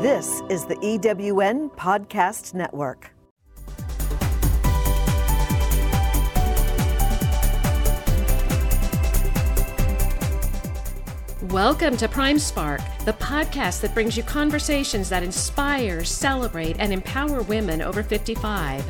This is the EWN Podcast Network. Welcome to Prime Spark, the podcast that brings you conversations that inspire, celebrate, and empower women over 55.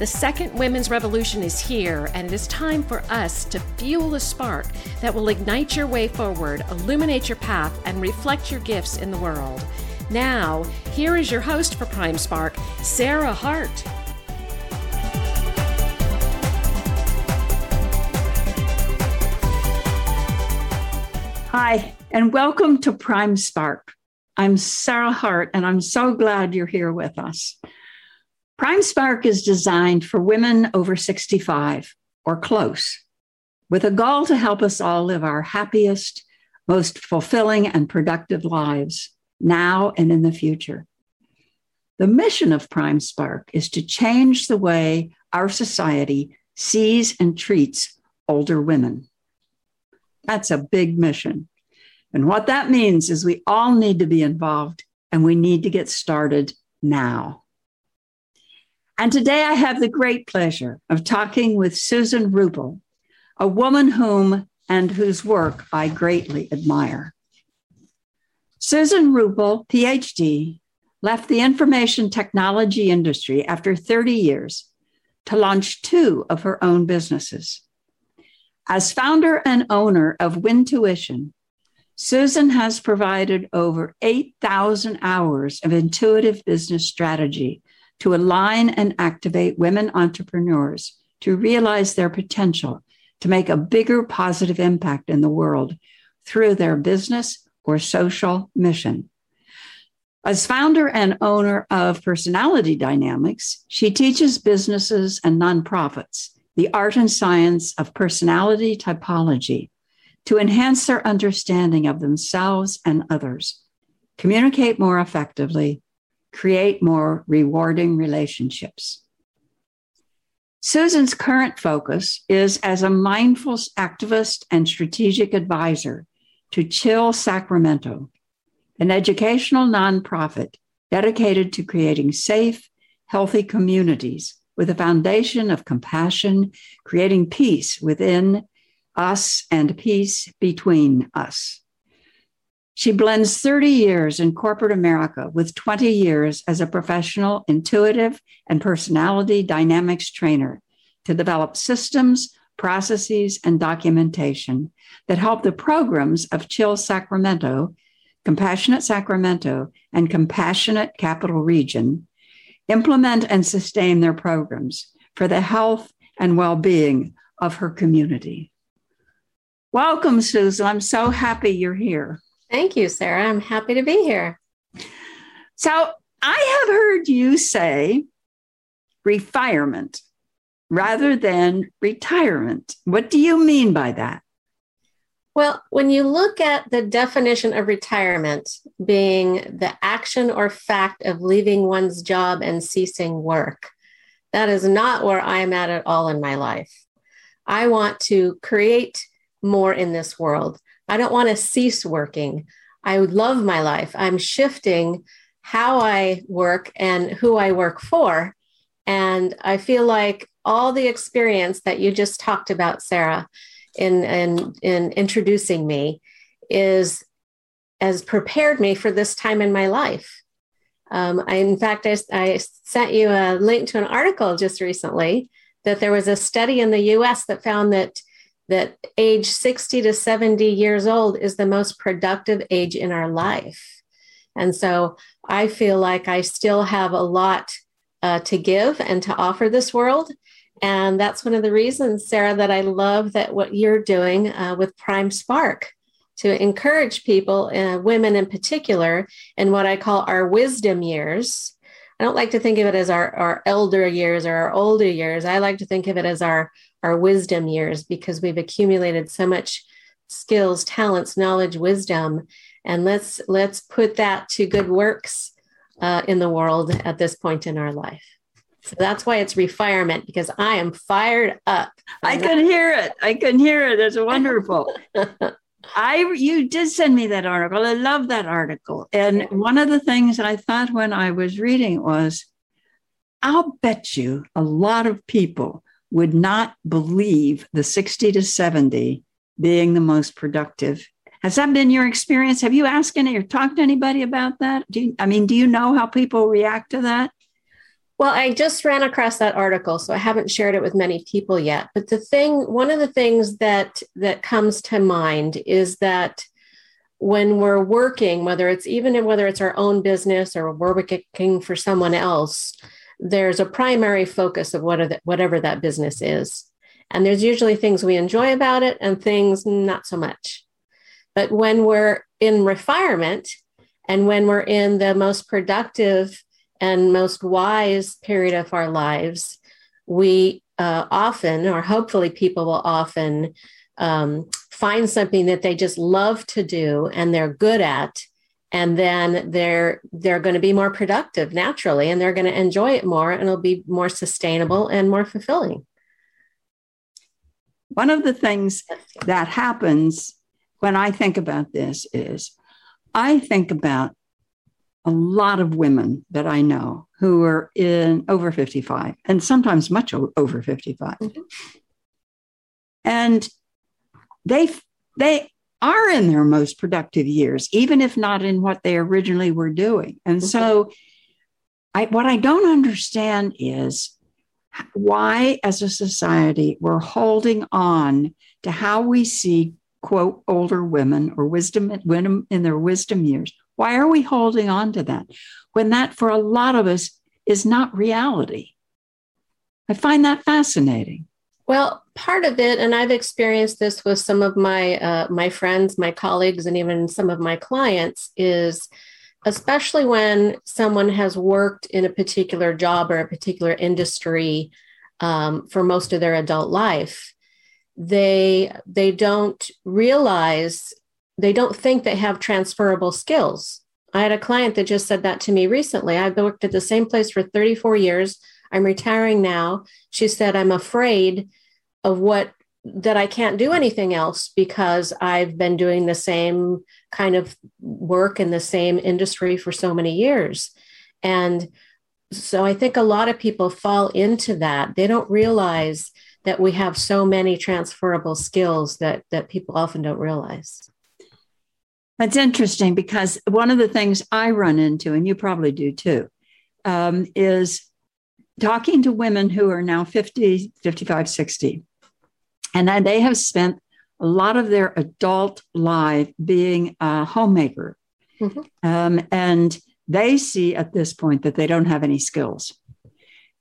The second women's revolution is here, and it is time for us to fuel a spark that will ignite your way forward, illuminate your path, and reflect your gifts in the world. Now, here is your host for Prime Spark, Sarah Hart. Hi, and welcome to Prime Spark. I'm Sarah Hart, and I'm so glad you're here with us. Prime Spark is designed for women over 65 or close, with a goal to help us all live our happiest, most fulfilling, and productive lives now and in the future. The mission of Prime Spark is to change the way our society sees and treats older women. That's a big mission. And what that means is we all need to be involved and we need to get started now. And today I have the great pleasure of talking with Susan Rueppel, a woman whom and whose work I greatly admire. Susan Rueppel, PhD, left the information technology industry after 30 years to launch two of her own businesses. As founder and owner of WINtuition, Susan has provided over 8,000 hours of intuitive business strategy to align and activate women entrepreneurs to realize their potential to make a bigger positive impact in the world through their business or social mission. As founder and owner of Personality Dynamics, she teaches businesses and nonprofits the art and science of personality typology to enhance their understanding of themselves and others, communicate more effectively, create more rewarding relationships. Susan's current focus is as a mindful activist and strategic advisor to Chill Sacramento, an educational nonprofit dedicated to creating safe, healthy communities with a foundation of compassion, creating peace within us and peace between us. She blends 30 years in corporate America with 20 years as a professional intuitive and personality dynamics trainer to develop systems, processes, and documentation that help the programs of Chill Sacramento, Compassionate Sacramento, and Compassionate Capital Region implement and sustain their programs for the health and well being of her community. Welcome, Susan. I'm so happy you're here. Thank you, Sarah. I'm happy to be here. So, I have heard you say retirement rather than refirement. What do you mean by that? Well, when you look at the definition of retirement being the action or fact of leaving one's job and ceasing work, that is not where I'm at at all in my life. I want to create more in this world. I don't want to cease working. I love my life. I'm shifting how I work and who I work for. And I feel like all the experience that you just talked about, Sarah, in in in introducing me is has prepared me for this time in my life. Um, I, in fact, I, I sent you a link to an article just recently that there was a study in the U.S. that found that that age 60 to 70 years old is the most productive age in our life. And so I feel like I still have a lot uh, to give and to offer this world. And that's one of the reasons, Sarah, that I love that what you're doing uh, with Prime Spark to encourage people, uh, women in particular, in what I call our wisdom years. I don't like to think of it as our, our elder years or our older years. I like to think of it as our, our wisdom years because we've accumulated so much skills, talents, knowledge, wisdom. And let's let's put that to good works uh, in the world at this point in our life. So that's why it's refirement because I am fired up. I can hear it. I can hear it. It's wonderful. I you did send me that article. I love that article. And one of the things I thought when I was reading was I'll bet you a lot of people would not believe the 60 to 70 being the most productive. Has that been your experience? Have you asked any or talked to anybody about that? Do you, I mean, do you know how people react to that? Well, I just ran across that article, so I haven't shared it with many people yet. But the thing, one of the things that that comes to mind is that when we're working, whether it's even whether it's our own business or we're working for someone else, there's a primary focus of what the, whatever that business is, and there's usually things we enjoy about it and things not so much. But when we're in retirement and when we're in the most productive and most wise period of our lives, we uh, often, or hopefully, people will often um, find something that they just love to do and they're good at and then they're they're going to be more productive naturally and they're going to enjoy it more and it'll be more sustainable and more fulfilling. One of the things that happens when i think about this is i think about a lot of women that I know who are in over 55 and sometimes much over 55. Mm-hmm. And they they are in their most productive years, even if not in what they originally were doing. And mm-hmm. so I what I don't understand is why as a society we're holding on to how we see quote older women or wisdom women in their wisdom years why are we holding on to that when that, for a lot of us, is not reality? I find that fascinating. Well, part of it, and I've experienced this with some of my uh, my friends, my colleagues, and even some of my clients, is especially when someone has worked in a particular job or a particular industry um, for most of their adult life, they they don't realize they don't think they have transferable skills. I had a client that just said that to me recently. I've worked at the same place for 34 years. I'm retiring now. She said, I'm afraid of what that I can't do anything else because I've been doing the same kind of work in the same industry for so many years. And so I think a lot of people fall into that. They don't realize that we have so many transferable skills that that people often don't realize. That's interesting because one of the things I run into, and you probably do too, um, is talking to women who are now 50, 55, 60. And they have spent a lot of their adult life being a homemaker. Mm-hmm. Um, and they see at this point that they don't have any skills.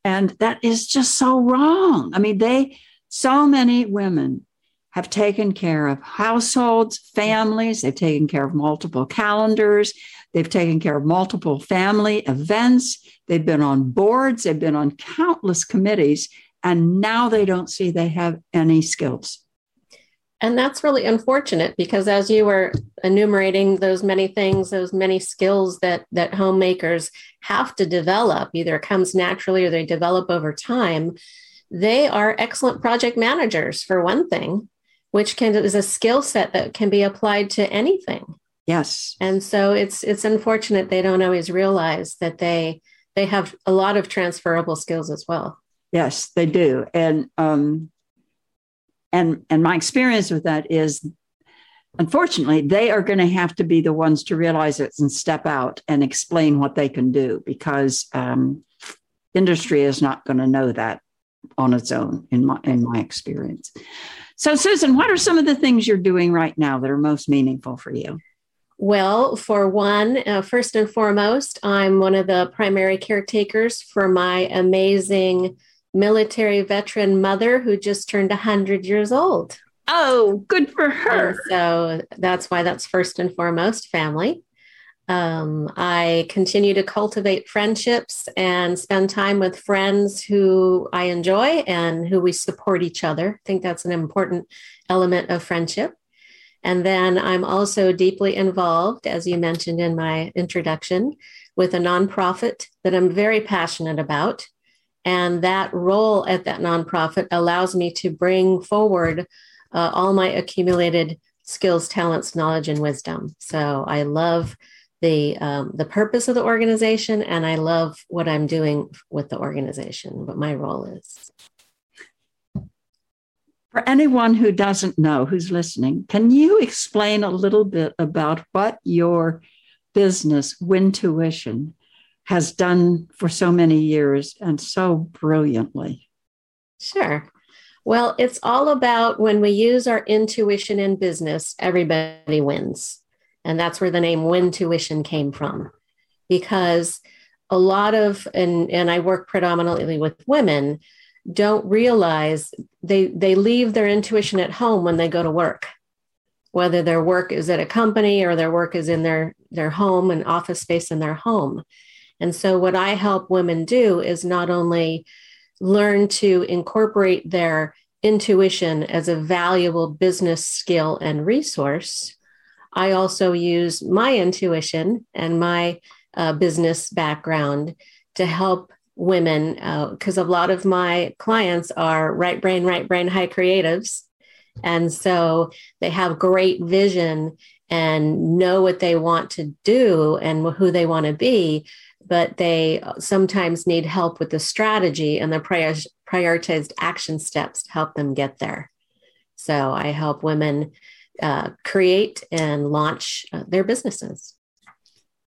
And that is just so wrong. I mean, they, so many women have taken care of households, families, they've taken care of multiple calendars, they've taken care of multiple family events, they've been on boards, they've been on countless committees, and now they don't see they have any skills. And that's really unfortunate because as you were enumerating those many things, those many skills that that homemakers have to develop, either it comes naturally or they develop over time, they are excellent project managers for one thing which can is a skill set that can be applied to anything. Yes. And so it's it's unfortunate they don't always realize that they they have a lot of transferable skills as well. Yes, they do. And um and and my experience with that is unfortunately they are going to have to be the ones to realize it and step out and explain what they can do because um, industry is not going to know that on its own in my in my experience so, Susan, what are some of the things you're doing right now that are most meaningful for you? Well, for one, uh, first and foremost, I'm one of the primary caretakers for my amazing military veteran mother who just turned 100 years old. Oh, good for her. And so that's why that's first and foremost family. Um, I continue to cultivate friendships and spend time with friends who I enjoy and who we support each other. I think that's an important element of friendship. And then I'm also deeply involved, as you mentioned in my introduction, with a nonprofit that I'm very passionate about. And that role at that nonprofit allows me to bring forward uh, all my accumulated skills, talents, knowledge, and wisdom. So I love the um, the purpose of the organization, and I love what I'm doing with the organization. What my role is. For anyone who doesn't know, who's listening, can you explain a little bit about what your business, WINtuition, has done for so many years and so brilliantly? Sure. Well, it's all about when we use our intuition in business, everybody wins. And that's where the name WINtuition came from. Because a lot of, and, and I work predominantly with women, don't realize they they leave their intuition at home when they go to work whether their work is at a company or their work is in their their home and office space in their home and so what i help women do is not only learn to incorporate their intuition as a valuable business skill and resource i also use my intuition and my uh, business background to help women because uh, a lot of my clients are right brain, right brain, high creatives. And so they have great vision and know what they want to do and who they want to be, but they sometimes need help with the strategy and the prior, prioritized action steps to help them get there. So I help women uh, create and launch uh, their businesses.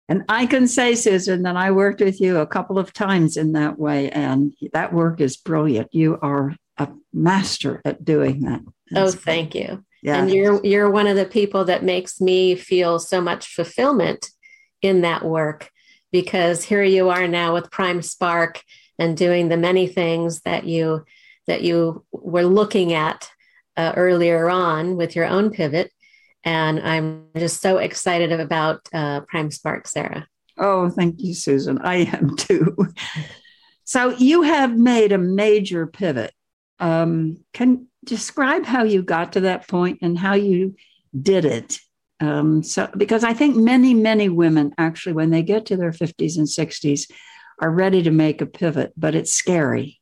And I can say, Susan, that I worked with you a couple of times in that way, and that work is brilliant. You are a master at doing that. That's oh, thank you. Yeah. And you're you're one of the people that makes me feel so much fulfillment in that work because here you are now with Prime Spark and doing the many things that you that you were looking at uh, earlier on with your own pivot and I'm just so excited about uh, Prime Spark, Sarah. Oh, thank you, Susan. I am too. so you have made a major pivot. Um, can describe how you got to that point and how you did it. Um, so, because I think many, many women actually, when they get to their 50s and 60s, are ready to make a pivot, but it's scary.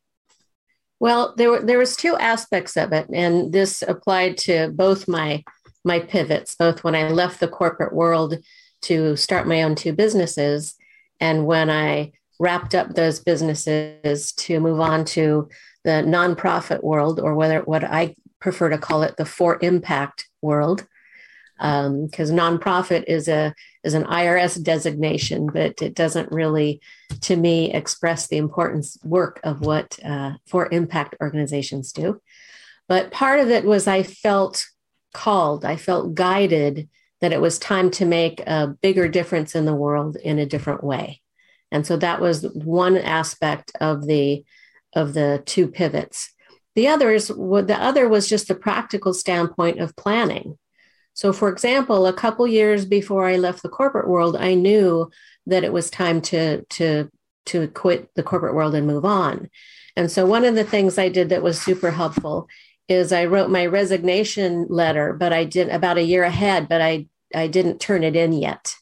Well, there were there was two aspects of it, and this applied to both my my pivots, both when I left the corporate world to start my own two businesses and when I wrapped up those businesses to move on to the nonprofit world, or whether what I prefer to call it the for impact world, because um, nonprofit is a is an IRS designation, but it doesn't really, to me, express the importance work of what uh, for impact organizations do. But part of it was I felt called, I felt guided that it was time to make a bigger difference in the world in a different way. And so that was one aspect of the of the two pivots. The others, the other was just the practical standpoint of planning. So, for example, a couple years before I left the corporate world, I knew that it was time to to to quit the corporate world and move on. And so, one of the things I did that was super helpful is I wrote my resignation letter, but I did about a year ahead, but I, I didn't turn it in yet.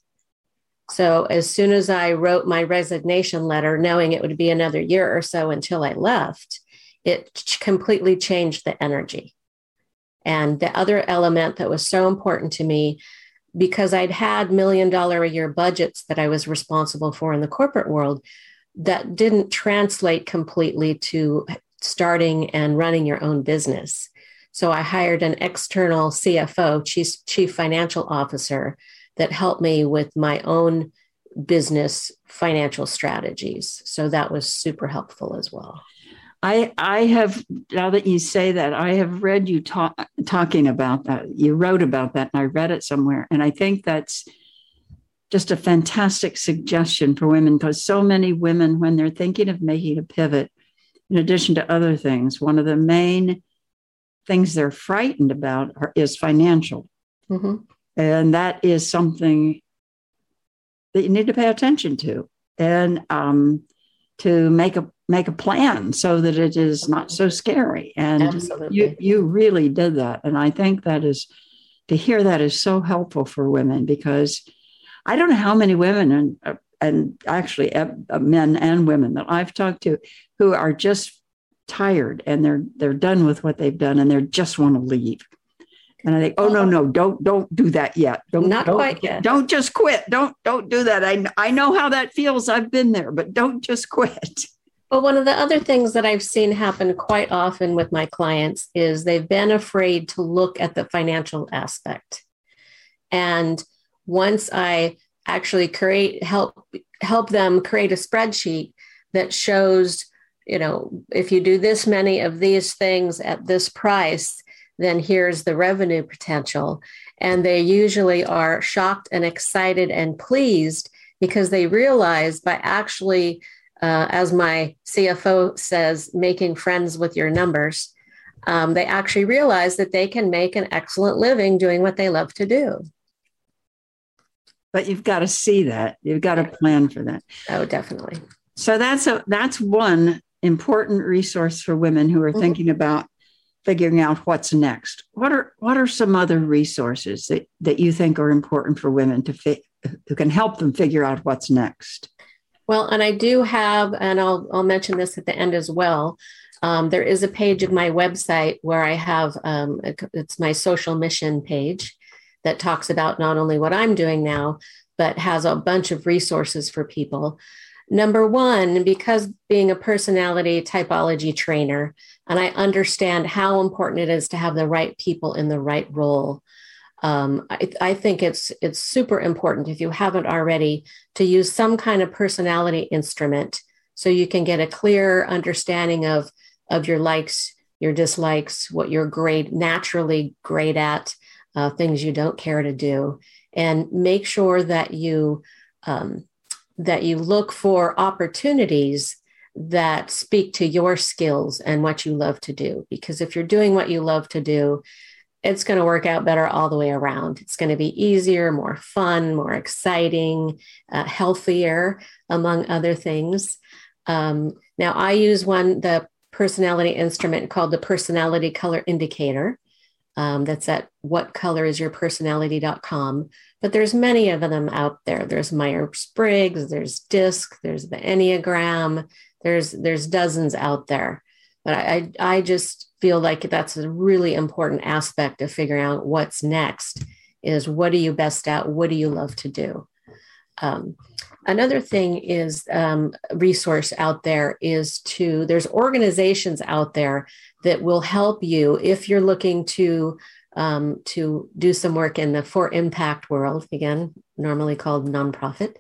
So as soon as I wrote my resignation letter, knowing it would be another year or so until I left, it completely changed the energy. And the other element that was so important to me, because I'd had million dollar a year budgets that I was responsible for in the corporate world, that didn't translate completely to starting and running your own business. So I hired an external CFO, chief, chief financial officer, that helped me with my own business financial strategies. So that was super helpful as well. I I have now that you say that I have read you talk, talking about that. You wrote about that, and I read it somewhere, and I think that's just a fantastic suggestion for women because so many women, when they're thinking of making a pivot, in addition to other things, one of the main things they're frightened about are, is financial. Mm-hmm. And that is something that you need to pay attention to and um, to make a make a plan so that it is not so scary. And Absolutely. you you really did that. And I think that is to hear that is so helpful for women because I don't know how many women and uh, and actually uh, men and women that I've talked to who are just tired and they're they're done with what they've done and they just want to leave. And I think, oh no, oh. no, don't don't do that yet. Don't Not don't, quite yet. Don't just quit. Don't don't do that. I I know how that feels. I've been there, but don't just quit. Well, one of the other things that I've seen happen quite often with my clients is they've been afraid to look at the financial aspect. And once I actually create help help them create a spreadsheet that shows, you know, if you do this many of these things at this price, then here's the revenue potential. And they usually are shocked and excited and pleased because they realize by actually, uh, as my CFO says, making friends with your numbers, um, they actually realize that they can make an excellent living doing what they love to do. But you've got to see that. You've got to plan for that. Oh, definitely. So that's a that's one important resource for women who are Mhm. thinking about figuring out what's next. What are what are some other resources that, that you think are important for women to fit who can help them figure out what's next? Well, and I do have, and I'll I'll mention this at the end as well. Um, there is a page of my website where I have um, it's my social mission page that talks about not only what I'm doing now, but has a bunch of resources for people. Number one, because being a personality typology trainer, and I understand how important it is to have the right people in the right role. Um, I, I think it's it's super important if you haven't already to use some kind of personality instrument so you can get a clear understanding of of your likes, your dislikes, what you're great naturally great at, uh, things you don't care to do, and make sure that you um, that you look for opportunities that speak to your skills and what you love to do. Because if you're doing what you love to do, it's going to work out better all the way around. It's going to be easier, more fun, more exciting, uh, healthier, among other things. Um, now, I use one, the personality instrument called the Personality Color Indicator. Um, that's at whatcolorisyourpersonality.com. But there's many of them out there. There's Myers-Briggs, there's DISC, there's the Enneagram, there's there's dozens out there. But I, I just feel like that's a really important aspect of figuring out what's next is what are you best at? What do you love to do? Um, another thing is um, resource out there is to there's organizations out there that will help you if you're looking to um, to do some work in the for impact world again normally called nonprofit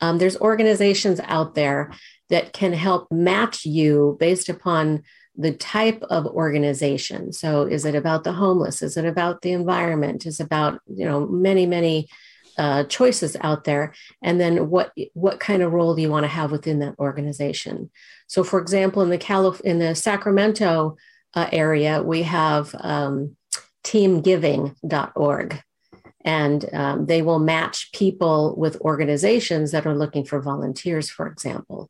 um, there's organizations out there that can help match you based upon the type of organization. So is it about the homeless? Is it about the environment? Is about you know many many uh, choices out there? And then what what kind of role do you want to have within that organization? So for example in the Calif- in the sacramento uh, area we have um, teamgiving.org and um, they will match people with organizations that are looking for volunteers for example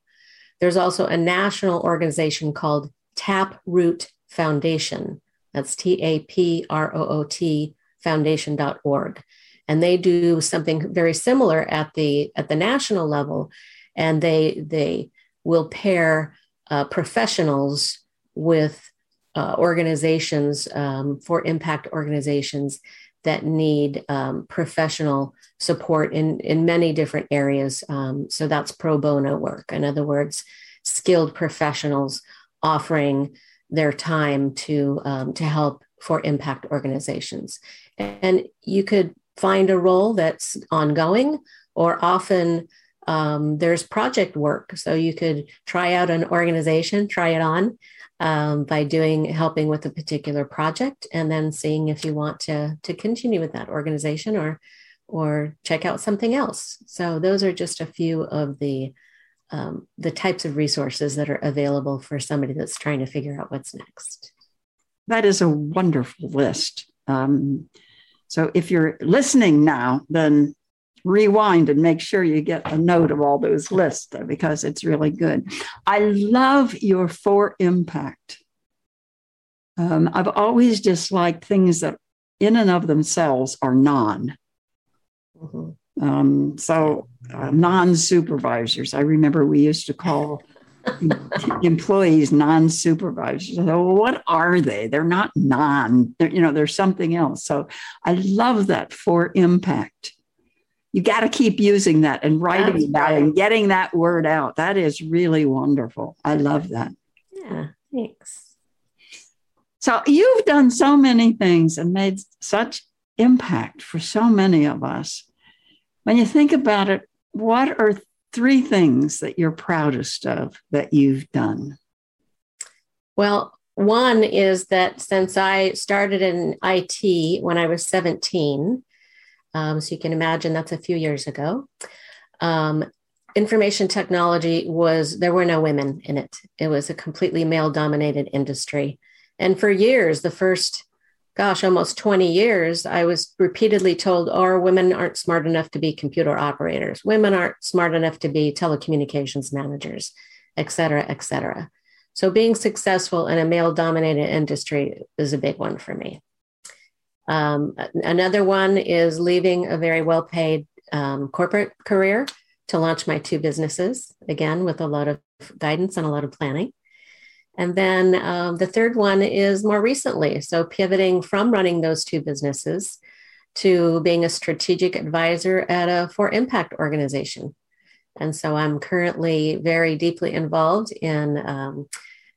there's also a national organization called taproot foundation. That's t-a-p-r-o-o-t foundation.org and they do something very similar at the at the national level. And they they will pair uh, professionals with uh, organizations um, for impact organizations that need um, professional support in in many different areas. Um, so that's pro bono work. In other words skilled professionals offering their time to um, to help for impact organizations. And you could find a role that's ongoing or often um, there's project work. So you could try out an organization try it on um, by doing helping with a particular project and then seeing if you want to to continue with that organization or or check out something else so those are just a few of the um, the types of resources that are available for somebody that's trying to figure out what's next That is a wonderful list. Um, so if you're listening now, then rewind and make sure you get a note of all those lists because it's really good. I love your for impact. Um, I've always disliked things that in and of themselves are non. Mhm. Um, so uh, non supervisors, I remember we used to call employees, non-supervisors. So what are they? They're not non. They're, you know, they're something else. So I love that for impact. You got to keep using that and writing That's about right. it and getting that word out. That is really wonderful. I love that. Yeah, thanks. So you've done so many things and made such impact for so many of us. When you think about it, what are three things that you're proudest of that you've done? Well, one is that since I started in IT when I was 17, um, so you can imagine that's a few years ago, um, information technology was, there were no women in it. It was a completely male dominated industry. And for years, the first gosh, almost 20 years, I was repeatedly told, oh, women aren't smart enough to be computer operators. Women aren't smart enough to be telecommunications managers, et cetera, et cetera. So being successful in a male dominated industry is a big one for me. Um, another one is leaving a very well paid um, corporate career to launch my two businesses, again, with a lot of guidance and a lot of planning. And then um, the third one is more recently. So pivoting from running those two businesses to being a strategic advisor at a for impact organization. And so I'm currently very deeply involved in um,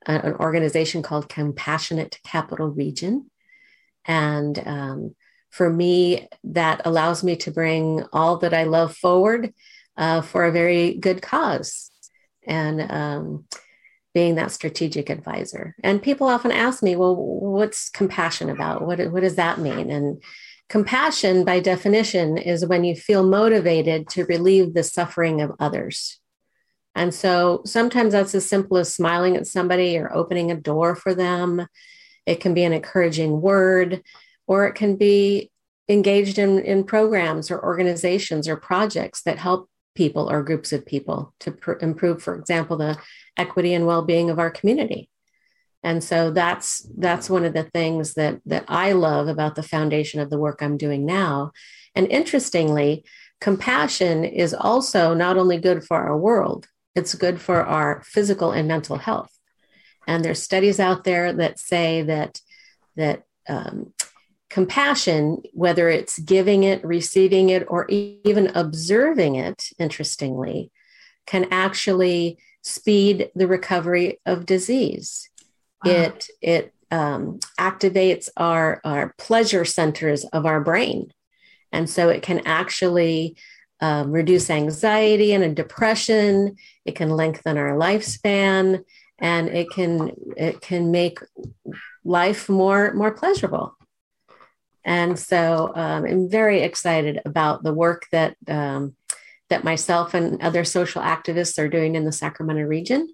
an organization called Compassionate Capital Region. And um, for me, that allows me to bring all that I love forward uh, for a very good cause. And um, being that strategic advisor. And people often ask me, well, what's compassion about? What, what does that mean? And compassion, by definition, is when you feel motivated to relieve the suffering of others. And so sometimes that's as simple as smiling at somebody or opening a door for them. It can be an encouraging word, or it can be engaged in, in programs or organizations or projects that help people or groups of people to pr- improve, for example, the equity and well-being of our community. And so that's that's one of the things that that i love about the foundation of the work i'm doing now. And interestingly compassion is also not only good for our world it's good for our physical and mental health and there's studies out there that say that that um, compassion whether it's giving it receiving it or even observing it interestingly can actually speed the recovery of disease. Wow. It it um, activates our our pleasure centers of our brain, and so it can actually um, reduce anxiety and depression. It can lengthen our lifespan, and it can it can make life more more pleasurable. And so um, I'm very excited about the work that um, that myself and other social activists are doing in the Sacramento region.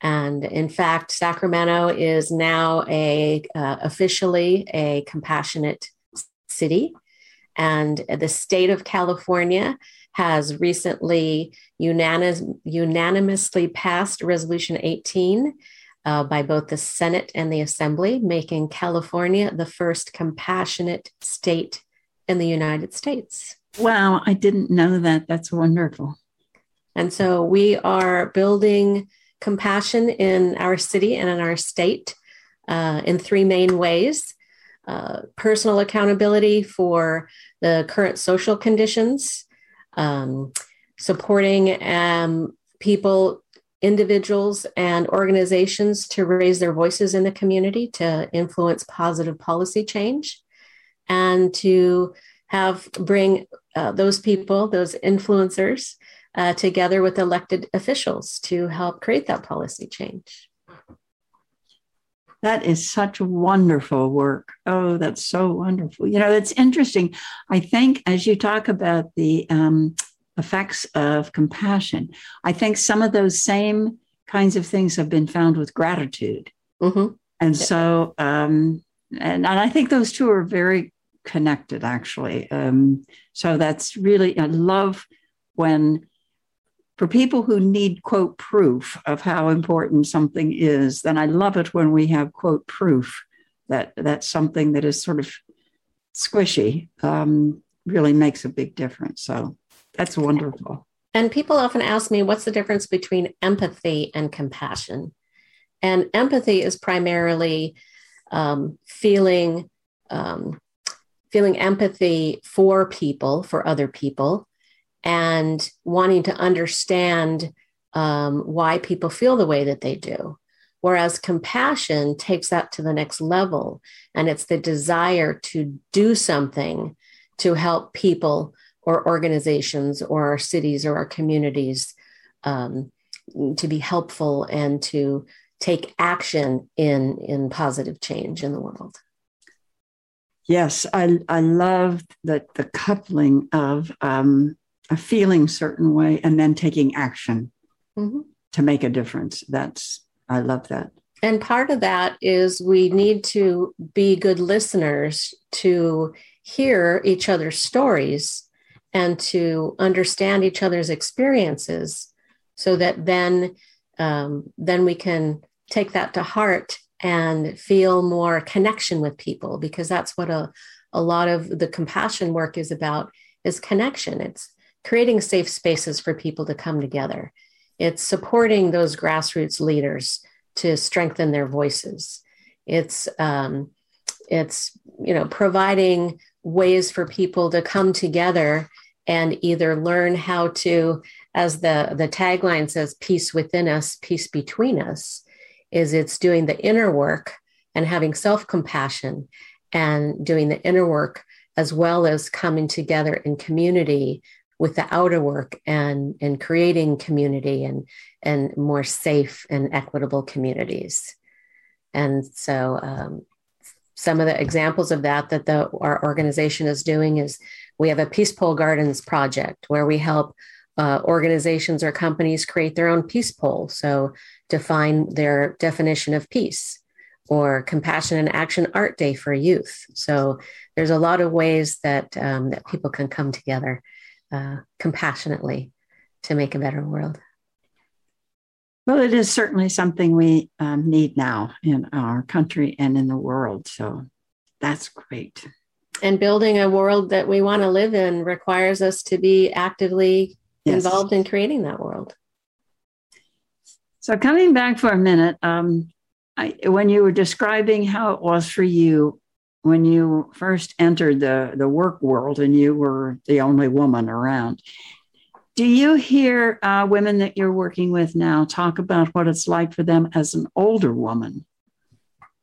And in fact, Sacramento is now a uh, officially a compassionate city, and the state of California has recently unanimous, unanimously passed Resolution 18 uh, by both the Senate and the Assembly, making California the first compassionate state in the United States. Wow, I didn't know that. That's wonderful. And so we are building compassion in our city and in our state uh, in three main ways uh, personal accountability for the current social conditions, um, supporting um, people, individuals, and organizations to raise their voices in the community to influence positive policy change, and to have bring uh, those people, those influencers, uh, together with elected officials to help create that policy change. That is such wonderful work. Oh, that's so wonderful. You know, it's interesting. I think as you talk about the um, effects of compassion, I think some of those same kinds of things have been found with gratitude. Mm-hmm. And so, um, and, and I think those two are very connected actually. Um, so that's really, I love when, for people who need quote proof of how important something is, then I love it when we have quote proof that that's something that is sort of squishy um, really makes a big difference. So that's wonderful. And people often ask me, what's the difference between empathy and compassion? And empathy is primarily um, feeling um, feeling empathy for people, for other people, and wanting to understand um, why people feel the way that they do. Whereas compassion takes that to the next level, and it's the desire to do something to help people or organizations or our cities or our communities um, to be helpful and to take action in in positive change in the world. Yes, I I love the the coupling of um, a feeling certain way and then taking action mm-hmm. to make a difference. That's I love that. And part of that is we need to be good listeners to hear each other's stories and to understand each other's experiences so that then um, then we can take that to heart and feel more connection with people because that's what a, a lot of the compassion work is about is connection it's creating safe spaces for people to come together. It's supporting those grassroots leaders to strengthen their voices. It's um, it's you know providing ways for people to come together and either learn how to as the the tagline says peace within us peace between us is it's doing the inner work and having self-compassion and doing the inner work as well as coming together in community with the outer work and and creating community and and more safe and equitable communities. And so um, some of the examples of that that the, our organization is doing is we have a peace pole gardens project where we help uh, organizations or companies create their own peace pole so define their definition of peace or compassion and action art day for youth. So there's a lot of ways that um, that people can come together uh, compassionately to make a better world well, it is certainly something we um, need now in our country and in the world. So that's great. And building a world that we want to live in requires us to be actively yes. involved in creating that world. So, coming back for a minute, um, I, when you were describing how it was for you when you first entered the, the work world and you were the only woman around, do you hear uh, women that you're working with now talk about what it's like for them as an older woman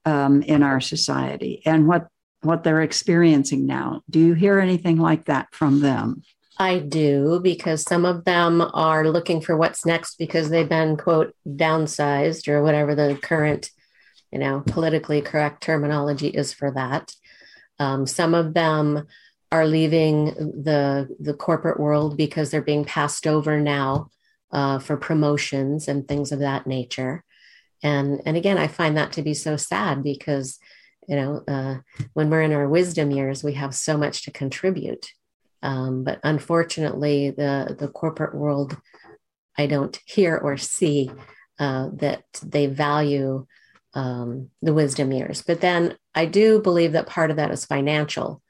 um, in our society and what what they're experiencing now? Do you hear anything like that from them? I do because some of them are looking for what's next because they've been quote downsized or whatever the current, you know, politically correct terminology is for that. Um, some of them are leaving the the corporate world because they're being passed over now uh, for promotions and things of that nature. And and again, I find that to be so sad because you know uh, when we're in our wisdom years, we have so much to contribute. Um, but unfortunately, the the corporate world, I don't hear or see uh, that they value um, the wisdom years. But then I do believe that part of that is financial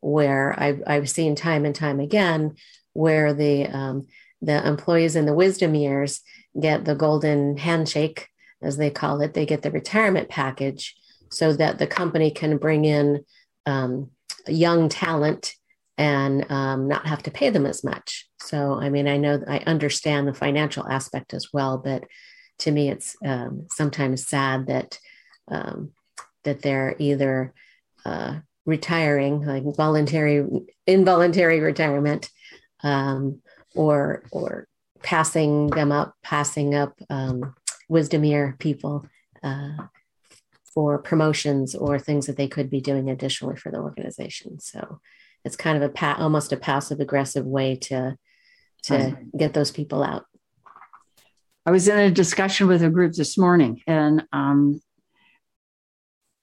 where I've, I've seen time and time again where the um, the employees in the wisdom years get the golden handshake as they call it they get the retirement package so that the company can bring in um, young talent and um, not have to pay them as much so i mean i know i understand the financial aspect as well but to me it's um, sometimes sad that um, that they're either uh, retiring, like voluntary, involuntary retirement, um, or or passing them up, passing up um, wisdom year people uh, for promotions or things that they could be doing additionally for the organization. So it's kind of a pa- almost a passive aggressive way to to get those people out. I was in a discussion with a group this morning, and um,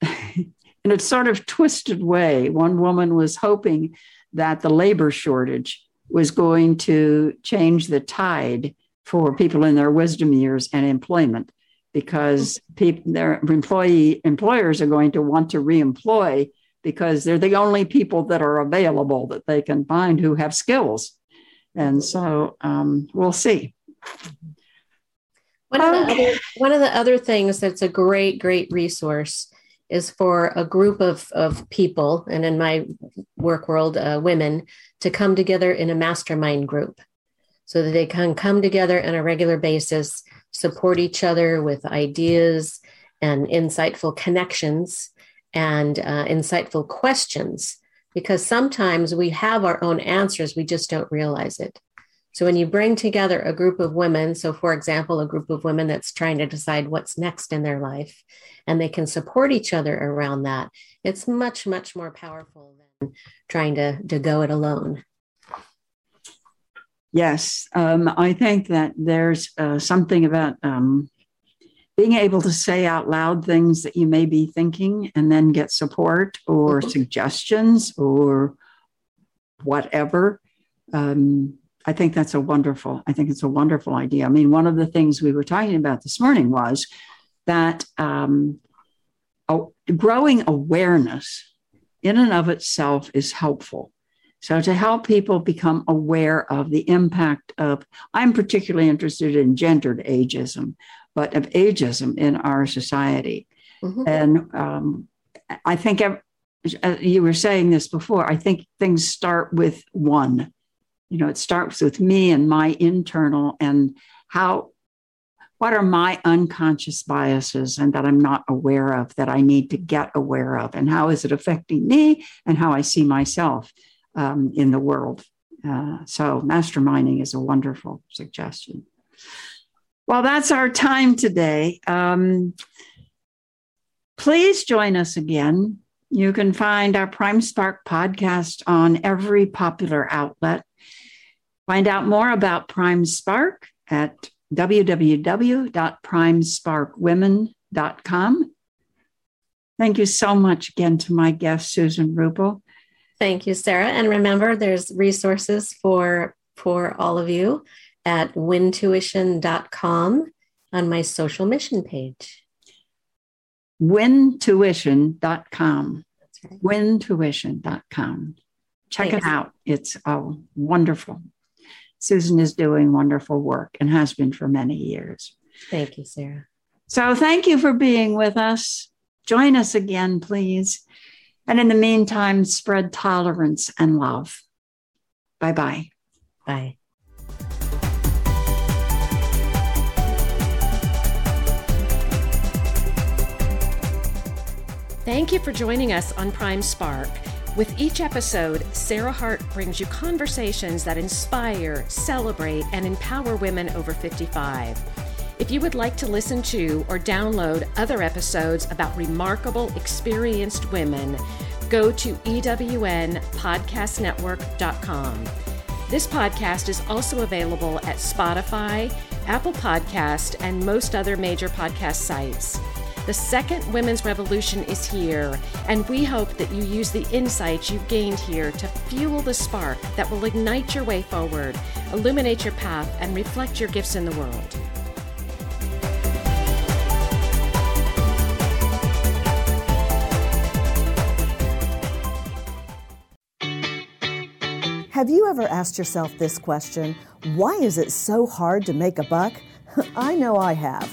in a sort of twisted way. One woman was hoping that the labor shortage was going to change the tide for people in their wisdom years and employment because people, their employee employers are going to want to reemploy because they're the only people that are available that they can find who have skills. And so um, we'll see. One, of the other, one of the other things that's a great, great resource is for a group of, of people, and in my work world, uh, women, to come together in a mastermind group so that they can come together on a regular basis, support each other with ideas and insightful connections and uh, insightful questions. Because sometimes we have our own answers, we just don't realize it. So when you bring together a group of women, so for example, a group of women that's trying to decide what's next in their life, and they can support each other around that, it's much, much more powerful than trying to, to go it alone. Yes, um, I think that there's uh, something about um, being able to say out loud things that you may be thinking and then get support or mm-hmm. suggestions or whatever. Um, I think that's a wonderful, I think it's a wonderful idea. I mean, one of the things we were talking about this morning was that um, growing awareness in and of itself is helpful. So, to help people become aware of the impact of, I'm particularly interested in gendered ageism, but of ageism in our society. Mm-hmm. And um, I think you were saying this before, I think things start with one you know it starts with me and my internal and how what are my unconscious biases and that i'm not aware of that i need to get aware of and how is it affecting me and how i see myself um, in the world. Uh, so masterminding is a wonderful suggestion. Well that's our time today. Um, please join us again. You can find our Prime Spark podcast on every popular outlet Find out more about Prime Spark at www.primesparkwomen.com. Thank you so much again to my guest, Susan Rueppel. Thank you, Sarah. And remember, there's resources for for all of you at WINtuition.com on my social mission page. WINtuition.com. That's right. WINtuition.com. Check Thanks. it out. It's oh, wonderful. Susan is doing wonderful work and has been for many years. Thank you, Sarah. So thank you for being with us. Join us again, please. And in the meantime, spread tolerance and love. Bye-bye. Bye. Thank you for joining us on Prime Spark. With each episode, Sarah Hart brings you conversations that inspire, celebrate, and empower women over 55. If you would like to listen to or download other episodes about remarkable, experienced women, go to ewnpodcastnetwork.com. This podcast is also available at Spotify, Apple Podcast, and most other major podcast sites. The second women's revolution is here, and we hope that you use the insights you've gained here to fuel the spark that will ignite your way forward, illuminate your path, and reflect your gifts in the world. Have you ever asked yourself this question? Why is it so hard to make a buck? I know I have.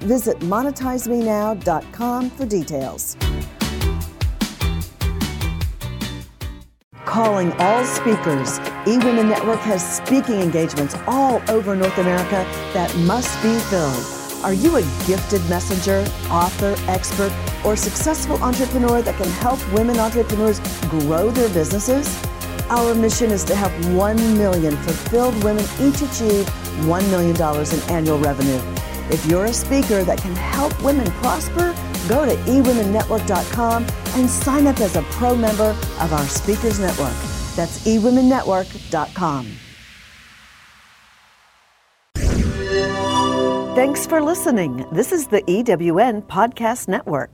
Visit monetizemenow.com for details. Calling all speakers, eWomen Network has speaking engagements all over North America that must be filled. Are you a gifted messenger, author, expert, or successful entrepreneur that can help women entrepreneurs grow their businesses? Our mission is to help 1 million fulfilled women each achieve $1 million in annual revenue. If you're a speaker that can help women prosper, go to eWomenNetwork.com and sign up as a pro member of our Speakers Network. That's eWomenNetwork.com. Thanks for listening. This is the EWN Podcast Network.